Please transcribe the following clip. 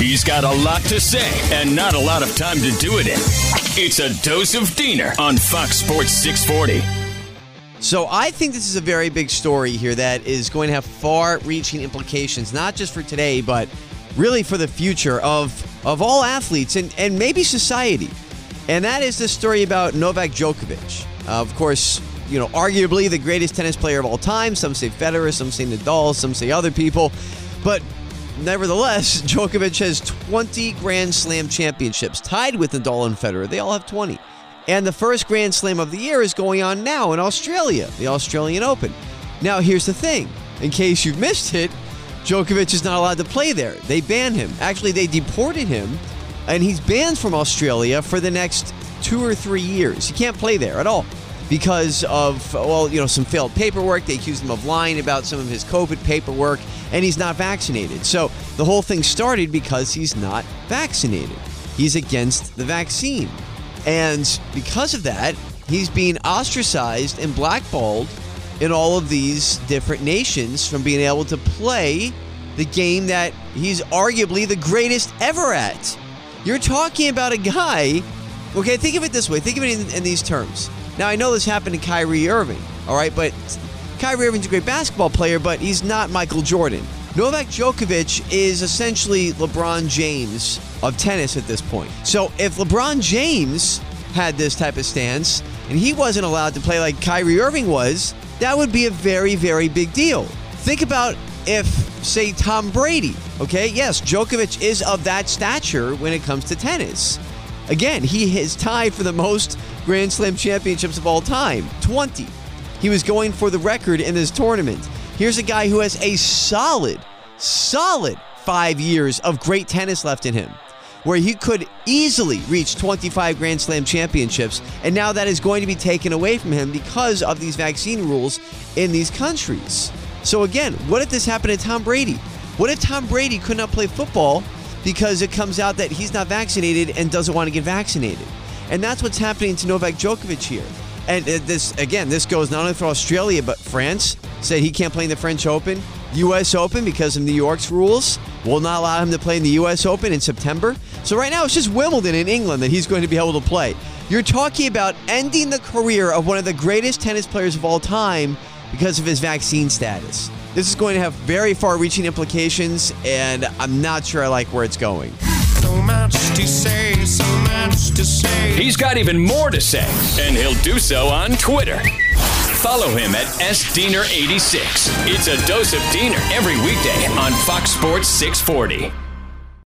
He's got a lot to say and not a lot of time to do it in. It's a dose of Diener on Fox Sports 640. So I think this is a very big story here that is going to have far-reaching implications, not just for today, but really for the future of of all athletes and, and maybe society. And that is the story about Novak Djokovic. Uh, of course, you know, arguably the greatest tennis player of all time. Some say Federer, some say Nadal, some say other people. But nevertheless, Djokovic has 20 Grand Slam championships, tied with Nadal and Federer. They all have 20. And the first Grand Slam of the year is going on now in Australia, the Australian Open. Now, here's the thing in case you've missed it, Djokovic is not allowed to play there. They banned him. Actually, they deported him, and he's banned from Australia for the next two or three years. He can't play there at all because of, well, you know, some failed paperwork. They accused him of lying about some of his COVID paperwork, and he's not vaccinated. So the whole thing started because he's not vaccinated. He's against the vaccine. And because of that, he's being ostracized and blackballed in all of these different nations from being able to play the game that he's arguably the greatest ever at. You're talking about a guy, okay, think of it this way, think of it in, in these terms. Now, I know this happened to Kyrie Irving, all right, but Kyrie Irving's a great basketball player, but he's not Michael Jordan. Novak Djokovic is essentially LeBron James of tennis at this point. So if LeBron James had this type of stance and he wasn't allowed to play like Kyrie Irving was, that would be a very, very big deal. Think about if, say, Tom Brady, okay? Yes, Djokovic is of that stature when it comes to tennis. Again, he is tied for the most Grand Slam championships of all time 20. He was going for the record in this tournament. Here's a guy who has a solid, solid five years of great tennis left in him, where he could easily reach 25 Grand Slam championships. And now that is going to be taken away from him because of these vaccine rules in these countries. So, again, what if this happened to Tom Brady? What if Tom Brady could not play football because it comes out that he's not vaccinated and doesn't want to get vaccinated? And that's what's happening to Novak Djokovic here. And uh, this again, this goes not only for Australia but France said he can't play in the French Open, U.S. Open because of New York's rules will not allow him to play in the U.S. Open in September. So right now it's just Wimbledon in England that he's going to be able to play. You're talking about ending the career of one of the greatest tennis players of all time because of his vaccine status. This is going to have very far-reaching implications, and I'm not sure I like where it's going. So much to say, so much to say. He's got even more to say, and he'll do so on Twitter. Follow him at SDiener86. It's a dose of Diener every weekday on Fox Sports 640.